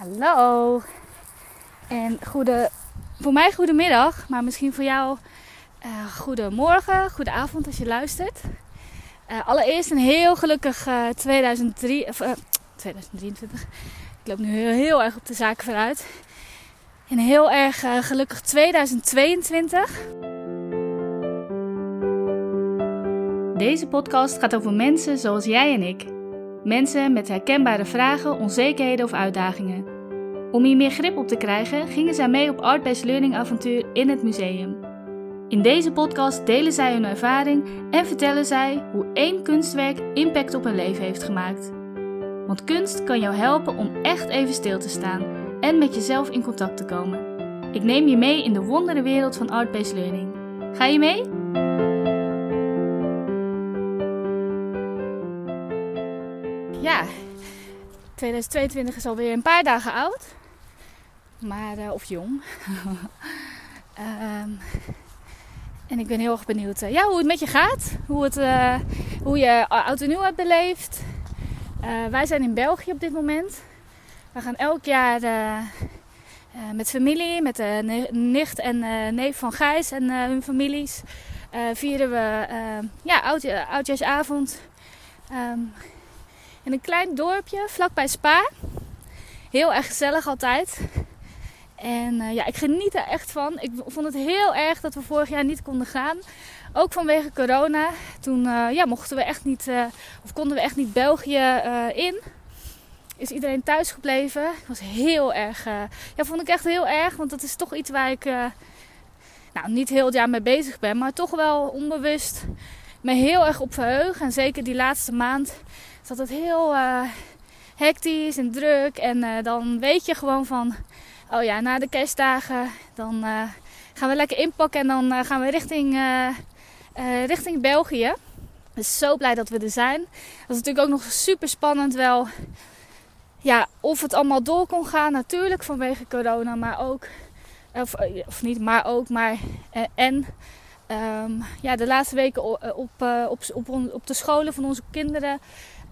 Hallo. En goede, voor mij goedemiddag, maar misschien voor jou uh, goedemorgen, goede avond als je luistert. Uh, allereerst een heel gelukkig uh, 2003, of, 2023. Ik loop nu heel, heel, erg op de zaken vooruit. Een heel erg gelukkig 2022. Deze podcast gaat over mensen zoals jij en ik. Mensen met herkenbare vragen, onzekerheden of uitdagingen. Om hier meer grip op te krijgen, gingen zij mee op Art-Based Learning avontuur in het museum. In deze podcast delen zij hun ervaring en vertellen zij hoe één kunstwerk impact op hun leven heeft gemaakt. Want kunst kan jou helpen om echt even stil te staan en met jezelf in contact te komen. Ik neem je mee in de wondere wereld van Art-Based Learning. Ga je mee? Ja, 2022 is alweer een paar dagen oud. Maar, uh, of jong. um, en ik ben heel erg benieuwd uh, ja, hoe het met je gaat. Hoe, het, uh, hoe je oud en nieuw hebt beleefd. wij zijn in België op dit moment. We gaan elk jaar met familie, met de nicht en neef van Gijs en hun families. vieren we ja, oud, oudjaarsavond. Um, in een klein dorpje vlakbij Spa. Heel erg gezellig altijd. En uh, ja, ik geniet er echt van. Ik vond het heel erg dat we vorig jaar niet konden gaan. Ook vanwege corona. Toen uh, ja, mochten we echt niet, uh, of konden we echt niet België in. Is iedereen thuis gebleven. Ik was heel erg, ja, vond ik echt heel erg. Want dat is toch iets waar ik, nou, niet heel het jaar mee bezig ben. Maar toch wel onbewust me heel erg op verheug. En zeker die laatste maand zat het heel hectisch en druk. En dan weet je gewoon van oh ja, na de kerstdagen dan uh, gaan we lekker inpakken en dan uh, gaan we richting, uh, richting België. Dus zo blij dat we er zijn. Dat is natuurlijk ook nog super spannend wel. Ja, of het allemaal door kon gaan, natuurlijk vanwege corona, maar ook. Of, of niet, maar ook, maar. en. Um, ja, de laatste weken op, op, op, op, op de scholen van onze kinderen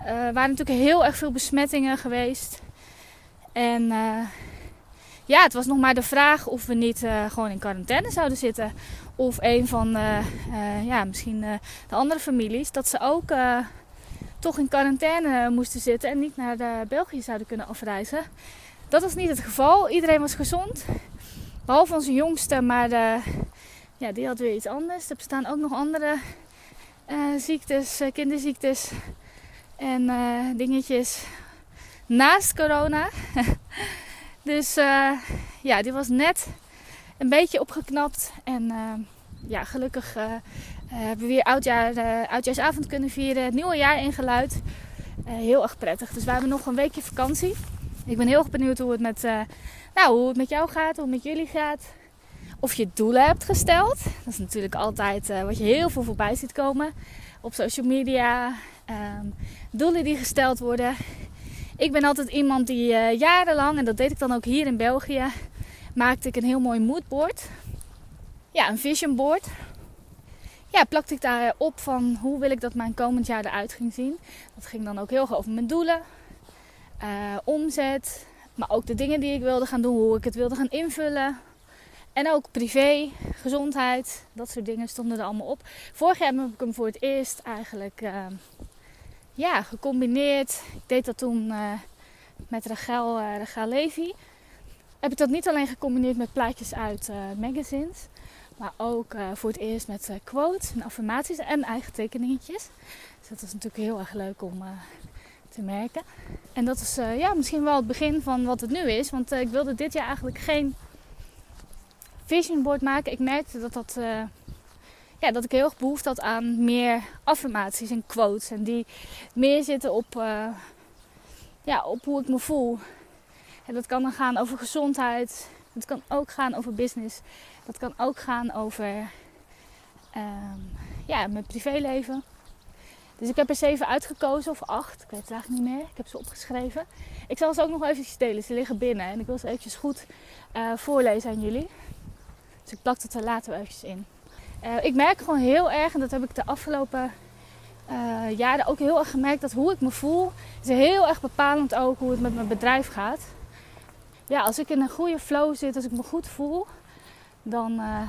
waren natuurlijk heel erg veel besmettingen geweest. En ja, het was nog maar de vraag of we niet uh, gewoon in quarantaine zouden zitten. Of een van uh, uh, ja, misschien de andere families, dat ze ook toch in quarantaine moesten zitten en niet naar België zouden kunnen afreizen. Dat was niet het geval. Iedereen was gezond. Behalve onze jongste, maar ja, die had weer iets anders. Er bestaan ook nog andere ziektes, kinderziektes en dingetjes naast corona. Dus uh, ja, die was net een beetje opgeknapt. En uh, ja, gelukkig uh, hebben we weer oudjaar, oudjaarsavond kunnen vieren. Het nieuwe jaar ingeluid. heel erg prettig. Dus we hebben nog een weekje vakantie. Ik ben heel erg benieuwd hoe het met, nou, hoe het met jou gaat, hoe het met jullie gaat. Of je doelen hebt gesteld. Dat is natuurlijk altijd wat je heel veel voorbij ziet komen. Op social media. Um, doelen die gesteld worden. Ik ben altijd iemand die uh, jarenlang, en dat deed ik dan ook hier in België, maakte ik een heel mooi moodboard. Ja, een vision board. Ja, plakte ik daar op van hoe wil ik dat mijn komend jaar eruit ging zien. Dat ging dan ook heel erg over mijn doelen, uh, omzet, maar ook de dingen die ik wilde gaan doen, hoe ik het wilde gaan invullen. En ook privé, gezondheid, dat soort dingen stonden er allemaal op. Vorig jaar heb ik hem voor het eerst eigenlijk uh, ja, gecombineerd. Ik deed dat toen uh, met Rachel, uh, Levy. Heb ik dat niet alleen gecombineerd met plaatjes uit uh, magazines. Maar ook voor het eerst met quotes en affirmaties en eigen tekeningetjes. Dus dat was natuurlijk heel erg leuk om te merken. En dat is ja, misschien wel het begin van wat het nu is. Want ik wilde dit jaar eigenlijk geen vision board maken. Ik merkte dat dat ja, dat ik heel erg behoefte had aan meer affirmaties en quotes. En die meer zitten op, uh, ja, op hoe ik me voel. En dat kan dan gaan over gezondheid. Het kan ook gaan over business. Dat kan ook gaan over um, ja, mijn privéleven. Dus ik heb er zeven uitgekozen, of acht. Ik weet het eigenlijk niet meer. Ik heb ze opgeschreven. Ik zal ze ook nog eventjes delen. Ze liggen binnen. En ik wil ze eventjes goed uh, voorlezen aan jullie. Dus ik plak het er later eventjes in. Uh, ik merk gewoon heel erg, en dat heb ik de afgelopen uh, jaren ook heel erg gemerkt, dat hoe ik me voel, is heel erg bepalend ook hoe het met mijn bedrijf gaat. ja, als ik in een goede flow zit, als ik me goed voel, dan uh,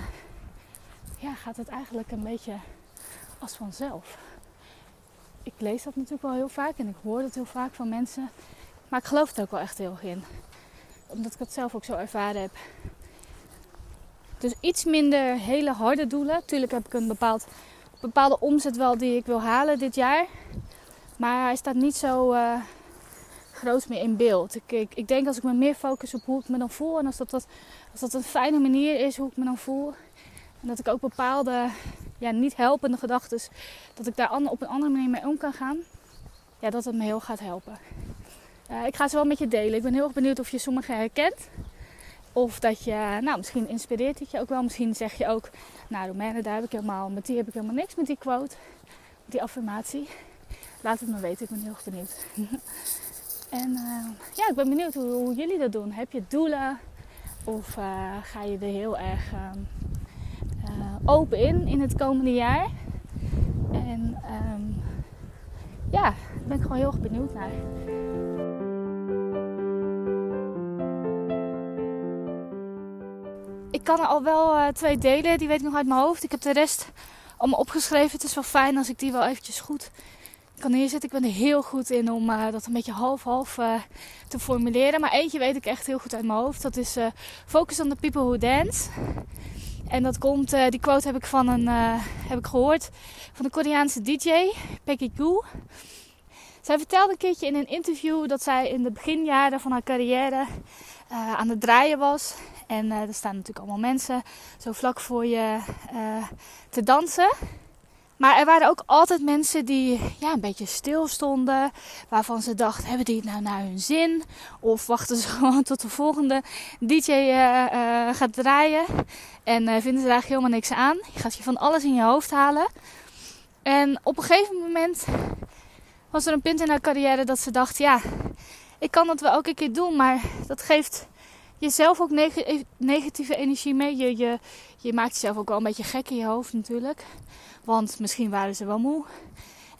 ja, gaat het eigenlijk een beetje als vanzelf. Ik lees dat natuurlijk wel heel vaak en ik hoor dat heel vaak van mensen. Maar ik geloof het ook wel echt heel in. Omdat ik het zelf ook zo ervaren heb. Dus iets minder hele harde doelen. Tuurlijk heb ik een bepaald, bepaalde omzet wel die ik wil halen dit jaar. Maar hij staat niet zo uh, groot meer in beeld. Ik, ik, denk als ik me meer focus op hoe ik me dan voel. En als dat, dat, als dat een fijne manier is hoe ik me dan voel. En dat ik ook bepaalde ja, niet helpende gedachten, dat ik daar op een andere manier mee om kan gaan. Ja, dat het me heel gaat helpen. Ik ga ze wel met je delen. Ik ben heel erg benieuwd of je sommige herkent. Of dat je, nou, misschien inspireert het je ook wel. Misschien zeg je ook, nou, Romaine, daar heb ik helemaal, met die heb ik helemaal niks met die quote, die affirmatie. Laat het me weten, ik ben heel erg benieuwd. en uh, ja, ik ben benieuwd hoe, jullie dat doen. Heb je doelen? Of uh, ga je er heel erg uh, open in in het komende jaar? En um, ja, daar ben ik gewoon heel erg benieuwd naar. Ik kan er al wel uh, twee delen, die weet ik nog uit mijn hoofd. Ik heb de rest allemaal opgeschreven. Het is wel fijn als ik die wel eventjes goed kan neerzetten. Ik ben er heel goed in om uh, dat een beetje half-half uh, te formuleren. Maar eentje weet ik echt heel goed uit mijn hoofd. Dat is Focus on the people who dance. En dat komt, die quote heb ik, van een, heb ik gehoord van de Koreaanse DJ, Peggy Goo. Zij vertelde een keertje in een interview dat zij in de beginjaren van haar carrière aan het draaien was. En uh, er staan natuurlijk allemaal mensen zo vlak voor je uh, te dansen. Maar er waren ook altijd mensen die ja, een beetje stil stonden. Waarvan ze dachten, hebben die het nou naar hun zin? Of wachten ze gewoon tot de volgende DJ eh, gaat draaien. En vinden ze daar eigenlijk helemaal niks aan. Je gaat je van alles in je hoofd halen. En op een gegeven moment was er een punt in haar carrière dat ze dacht, ja, ik kan dat wel elke keer doen. Maar dat geeft jezelf ook neg negatieve energie mee. Je, je, je maakt jezelf ook wel een beetje gek in je hoofd natuurlijk. Want misschien waren ze wel moe.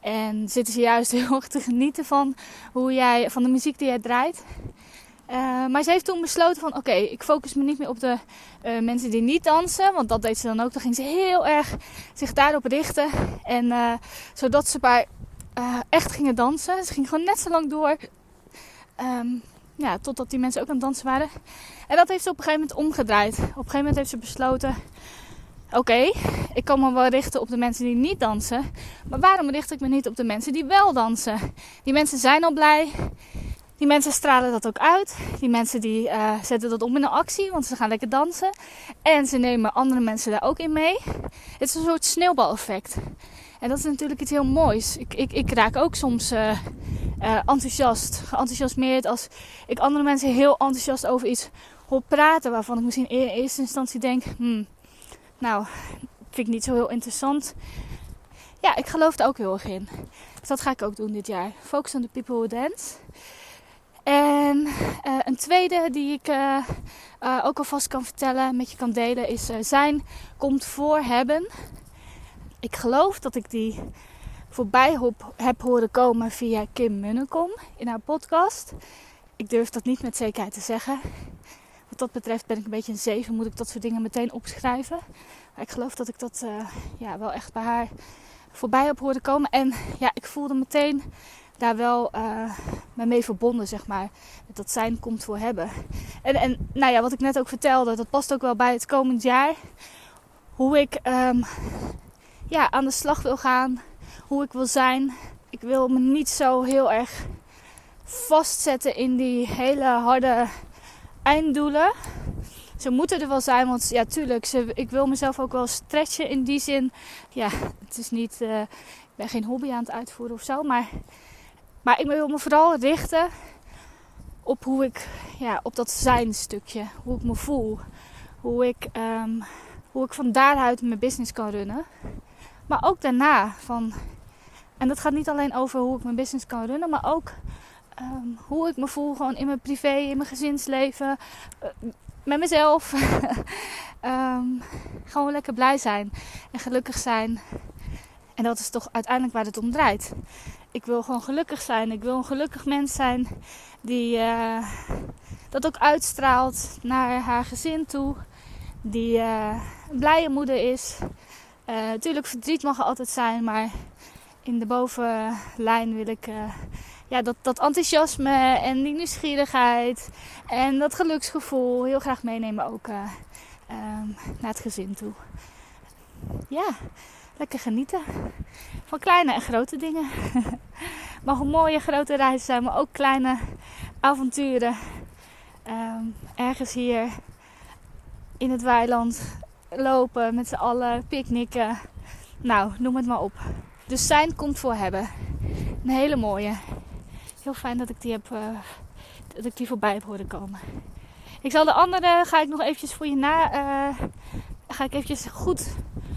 En zitten ze juist heel erg te genieten van, hoe jij, van de muziek die jij draait. Uh, maar ze heeft toen besloten van oké, ik focus me niet meer op de uh, mensen die niet dansen. Want dat deed ze dan ook. Dan ging ze heel erg zich daarop richten. En uh, zodat ze bij echt gingen dansen. Ze ging gewoon net zo lang door. Um, ja, totdat die mensen ook aan het dansen waren. En dat heeft ze op een gegeven moment omgedraaid. Op een gegeven moment heeft ze besloten: Oké, ik kan me wel richten op de mensen die niet dansen. Maar waarom richt ik me niet op de mensen die wel dansen? Die mensen zijn al blij. Die mensen stralen dat ook uit. Die mensen die uh, zetten dat om in een actie, want ze gaan lekker dansen. En ze nemen andere mensen daar ook in mee. Het is een soort sneeuwbaleffect. En dat is natuurlijk iets heel moois. Ik, ik, ik raak ook soms uh, uh, enthousiast, geenthousiasmeerd als ik andere mensen heel enthousiast over iets hoor praten. Waarvan ik misschien in eerste instantie denk, hmm, nou, vind ik niet zo heel interessant. Ja, ik geloof er ook heel erg in. Dus dat ga ik ook doen dit jaar. Focus on the people who dance. En uh, een tweede die ik uh, uh, ook alvast kan vertellen, met je kan delen, is zijn komt voor hebben. Ik geloof dat ik die voorbij heb horen komen via Kim Munnekom in haar podcast. Ik durf dat niet met zekerheid te zeggen. Wat dat betreft ben ik een beetje een zeven, moet ik dat soort dingen meteen opschrijven. Maar ik geloof dat ik dat uh, ja, wel echt bij haar voorbij heb horen komen. En ja, ik voelde meteen daar wel uh, mee verbonden, zeg maar. Dat zijn komt voor hebben. En, en nou ja, wat ik net ook vertelde, dat past ook wel bij het komend jaar. Hoe ik um, ja, aan de slag wil gaan. Hoe ik wil zijn. Ik wil me niet zo heel erg vastzetten in die hele harde einddoelen. Ze moeten er wel zijn, want ja, tuurlijk, ze, ik wil mezelf ook wel stretchen in die zin. Ja, het is niet, uh, ik ben geen hobby aan het uitvoeren of zo, maar, maar ik wil me vooral richten op hoe ik, ja, op dat zijn stukje, hoe ik me voel, hoe ik, um, hoe ik van daaruit mijn business kan runnen. Maar ook daarna. Van, en dat gaat niet alleen over hoe ik mijn business kan runnen, maar ook um, hoe ik me voel gewoon in mijn privé, in mijn gezinsleven, uh, met mezelf. um, gewoon lekker blij zijn en gelukkig zijn. En dat is toch uiteindelijk waar het om draait. Ik wil gewoon gelukkig zijn. Ik wil een gelukkig mens zijn die, uh, dat ook uitstraalt naar haar gezin toe. Die uh, een blije moeder is. Natuurlijk, verdriet mag er altijd zijn, maar in de bovenlijn wil ik uh, ja, dat, dat enthousiasme en die nieuwsgierigheid en dat geluksgevoel heel graag meenemen ook um, naar het gezin toe. Ja, lekker genieten van kleine en grote dingen. mag een mooie grote reis zijn, maar ook kleine avonturen. Um, ergens hier in het weiland lopen met z'n allen, picknicken. Nou, noem het maar op. Dus zijn komt voor hebben. Een hele mooie. Heel fijn dat ik die, heb, uh, dat ik die voorbij heb horen komen. Ik zal de andere, ga ik nog eventjes voor je na, uh, ga ik eventjes goed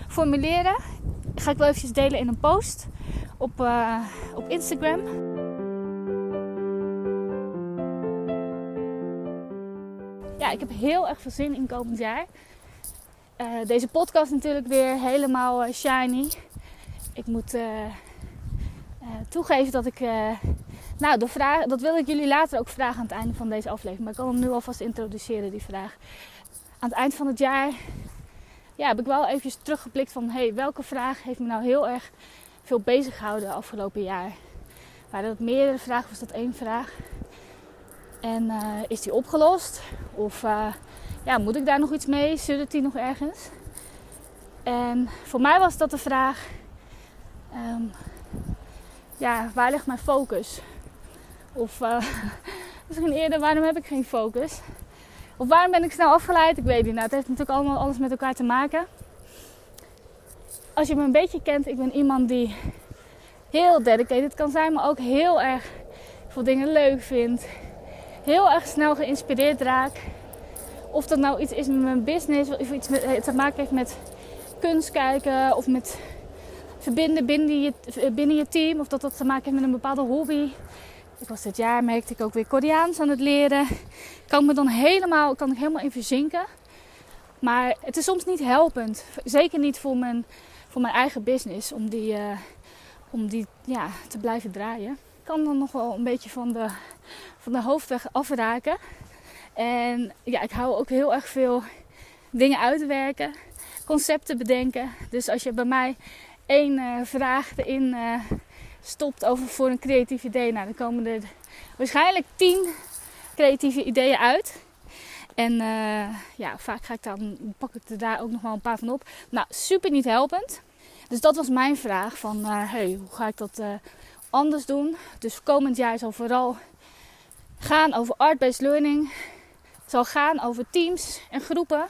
formuleren. Ga ik wel eventjes delen in een post op, uh, op Instagram. Ja, ik heb heel erg veel zin in komend jaar. Deze podcast natuurlijk weer helemaal shiny. Ik moet uh, toegeven dat ik. nou, de vraag, dat wil ik jullie later ook vragen aan het einde van deze aflevering. Maar ik kan hem nu alvast introduceren, die vraag. Aan het eind van het jaar ja, heb ik wel eventjes teruggeblikt van... Hey, welke vraag heeft me nou heel erg veel bezig gehouden afgelopen jaar? Waren dat meerdere vragen? Was dat één vraag? En is die opgelost? Of ja, moet ik daar nog iets mee? Zit die nog ergens? En voor mij was dat de vraag: um, ja, waar ligt mijn focus? Of uh, misschien eerder, waarom heb ik geen focus? Of waarom ben ik snel afgeleid? Ik weet niet. Nou, het heeft natuurlijk allemaal alles met elkaar te maken. Als je me een beetje kent, ik ben iemand die heel dedicated kan zijn, maar ook heel erg veel dingen leuk vindt. Heel erg snel geïnspireerd raak of dat nou iets is met mijn business of iets eh, te maken heeft met kunst kijken of met verbinden binnen je, binnen je team. Of dat dat te maken heeft met een bepaalde hobby. Ik was dit jaar, merkte ik ook weer Koreaans aan het leren. Kan me dan helemaal, kan ik helemaal in verzinken. Maar het is soms niet helpend. Zeker niet voor mijn, voor mijn eigen business. Om die, uh, om die ja, te blijven draaien. Ik kan dan nog wel een beetje van de, van de hoofdweg afraken. En ja, ik hou ook heel erg veel dingen uitwerken, concepten bedenken. Dus als je bij mij één uh, vraag erin uh, stopt over voor een creatief idee, nou, dan komen er waarschijnlijk tien creatieve ideeën uit. En uh, ja, vaak ga ik dan, pak ik er daar ook nog wel een paar van op. Nou, super niet helpend. Dus dat was mijn vraag van, hey, hoe ga ik dat anders doen? Dus komend jaar zal vooral gaan over art-based learning zal gaan over teams en groepen.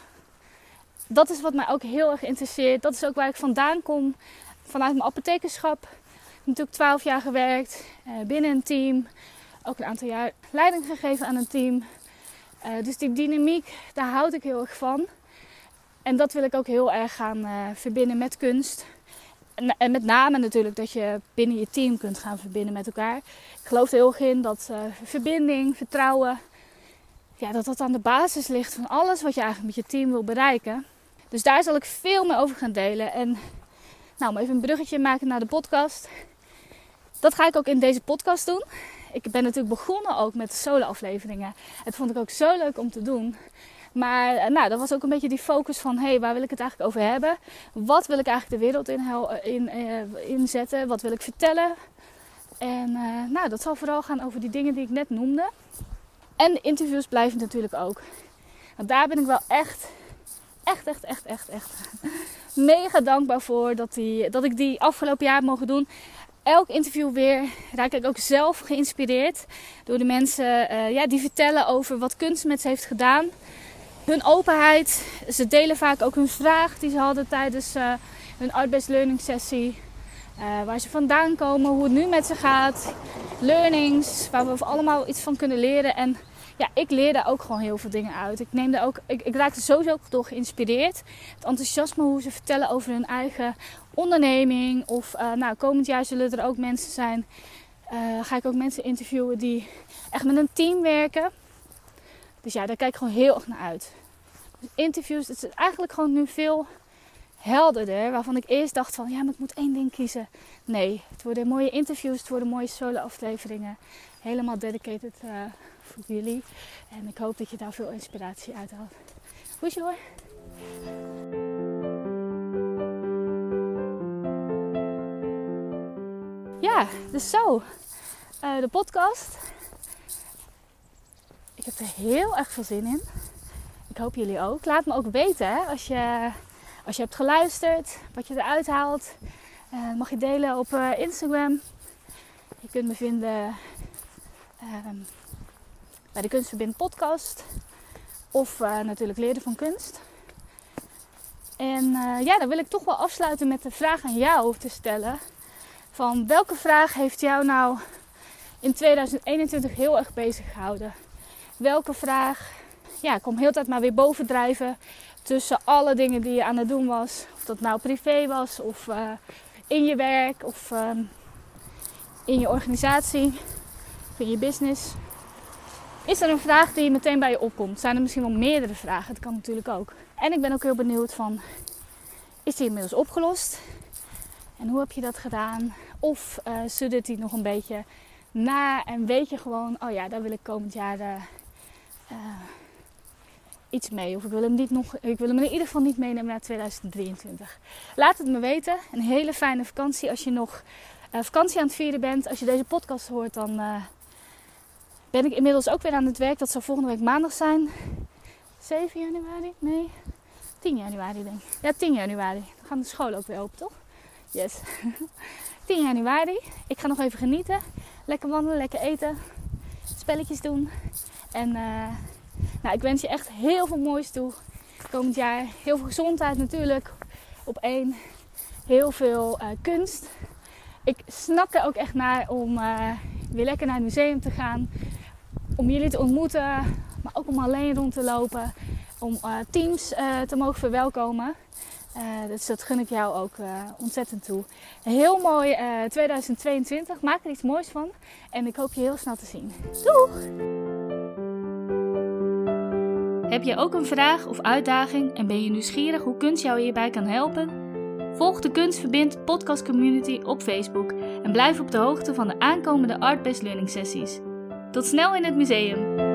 Dat is wat mij ook heel erg interesseert. Dat is ook waar ik vandaan kom vanuit mijn apothekerschap. Natuurlijk 12 jaar gewerkt eh, binnen een team. Ook een aantal jaar leiding gegeven aan een team. Uh, dus die dynamiek, daar houd ik heel erg van. En dat wil ik ook heel erg gaan uh, verbinden met kunst. En, en, met name natuurlijk dat je binnen je team kunt gaan verbinden met elkaar. Ik geloof er heel erg in dat verbinding, vertrouwen, ja, dat dat aan de basis ligt van alles wat je eigenlijk met je team wil bereiken. Dus daar zal ik veel meer over gaan delen. En nou, om even een bruggetje maken naar de podcast. Dat ga ik ook in deze podcast doen. Ik ben natuurlijk begonnen ook met solo-afleveringen. Het vond ik ook zo leuk om te doen. Maar eh, nou, dat was ook een beetje die focus van... hé, hey, waar wil ik het eigenlijk over hebben? Wat wil ik eigenlijk de wereld in, in, uh, inzetten? Wat wil ik vertellen? En nou, dat zal vooral gaan over die dingen die ik net noemde. En interviews blijven natuurlijk ook. Want daar ben ik wel echt, echt, echt, echt, echt, echt mega dankbaar voor dat, die, dat ik die afgelopen jaar heb mogen doen. Elk interview weer raak ik ook zelf geïnspireerd door de mensen uh, ja, die vertellen over wat kunst met ze heeft gedaan. Hun openheid. Ze delen vaak ook hun vraag die ze hadden tijdens uh, hun art-based learning sessie. Uh, waar ze vandaan komen, hoe het nu met ze gaat. Learnings, waar we allemaal iets van kunnen leren. En ja, ik leer daar ook gewoon heel veel dingen uit. Ik, neem daar ook, ik, ik raakte sowieso door geïnspireerd. Het enthousiasme hoe ze vertellen over hun eigen onderneming. Of uh, nou, komend jaar zullen er ook mensen zijn. Uh, ga ik ook mensen interviewen die echt met een team werken. Dus ja, daar kijk ik gewoon heel erg naar uit. Dus interviews, het is eigenlijk gewoon nu veel helderder. Waarvan ik eerst dacht van, ja, maar ik moet één ding kiezen. Nee, het worden mooie interviews, het worden mooie solo afleveringen. Helemaal dedicated uh, voor jullie. En ik hoop dat je daar veel inspiratie uit haalt. Goed hoor. Ja, dus zo. Uh, de podcast. Ik heb er heel erg veel zin in. Ik hoop jullie ook. Laat me ook weten hè, als, je, als je hebt geluisterd, wat je eruit haalt. Uh, mag je delen op uh, Instagram. Je kunt me vinden ehm, bij de Kunstverbind podcast. Of uh, natuurlijk Leren van Kunst. En ja, dan wil ik toch wel afsluiten met de vraag aan jou te stellen. Van welke vraag heeft jou nou in 2021 heel erg bezig gehouden? Welke vraag ja, kom heel tijd maar weer bovendrijven tussen alle dingen die je aan het doen was. Of dat nou privé was of uh, in je werk of um, in je organisatie of in je business. Is er een vraag die meteen bij je opkomt? Zijn er misschien wel meerdere vragen? Dat kan natuurlijk ook. En ik ben ook heel benieuwd van, is die inmiddels opgelost? En hoe heb je dat gedaan? Of uh, suddert die nog een beetje na en weet je gewoon, oh ja, daar wil ik komend jaar uh, iets mee. Of ik wil hem, niet nog, ik wil hem in ieder geval niet meenemen naar 2023. Laat het me weten. Een hele fijne vakantie. Als je nog uh, vakantie aan het vieren bent, als je deze podcast hoort, dan uh, ben ik inmiddels ook weer aan het werk. Dat zal volgende week maandag zijn. 7 januari? Nee. 10 januari denk ik. Ja, 10 januari. Dan gaan de scholen ook weer open, toch? Yes. 10 januari. Ik ga nog even genieten. Lekker wandelen, lekker eten. Spelletjes doen. En uh, nou, ik wens je echt heel veel moois toe komend jaar. Heel veel gezondheid natuurlijk op één. Heel veel uh, kunst. Ik snap er ook echt naar om uh, weer lekker naar het museum te gaan. Om jullie te ontmoeten, maar ook om alleen rond te lopen. Om uh, teams te mogen verwelkomen. dus dat gun ik jou ook ontzettend toe. Heel mooi 2022. Maak er iets moois van. En ik hoop je heel snel te zien. Doeg! Heb je ook een vraag of uitdaging en ben je nieuwsgierig hoe kunst jou hierbij kan helpen? Volg de Kunstverbind podcast community op Facebook en blijf op de hoogte van de aankomende Art Based Learning sessies. Tot snel in het museum!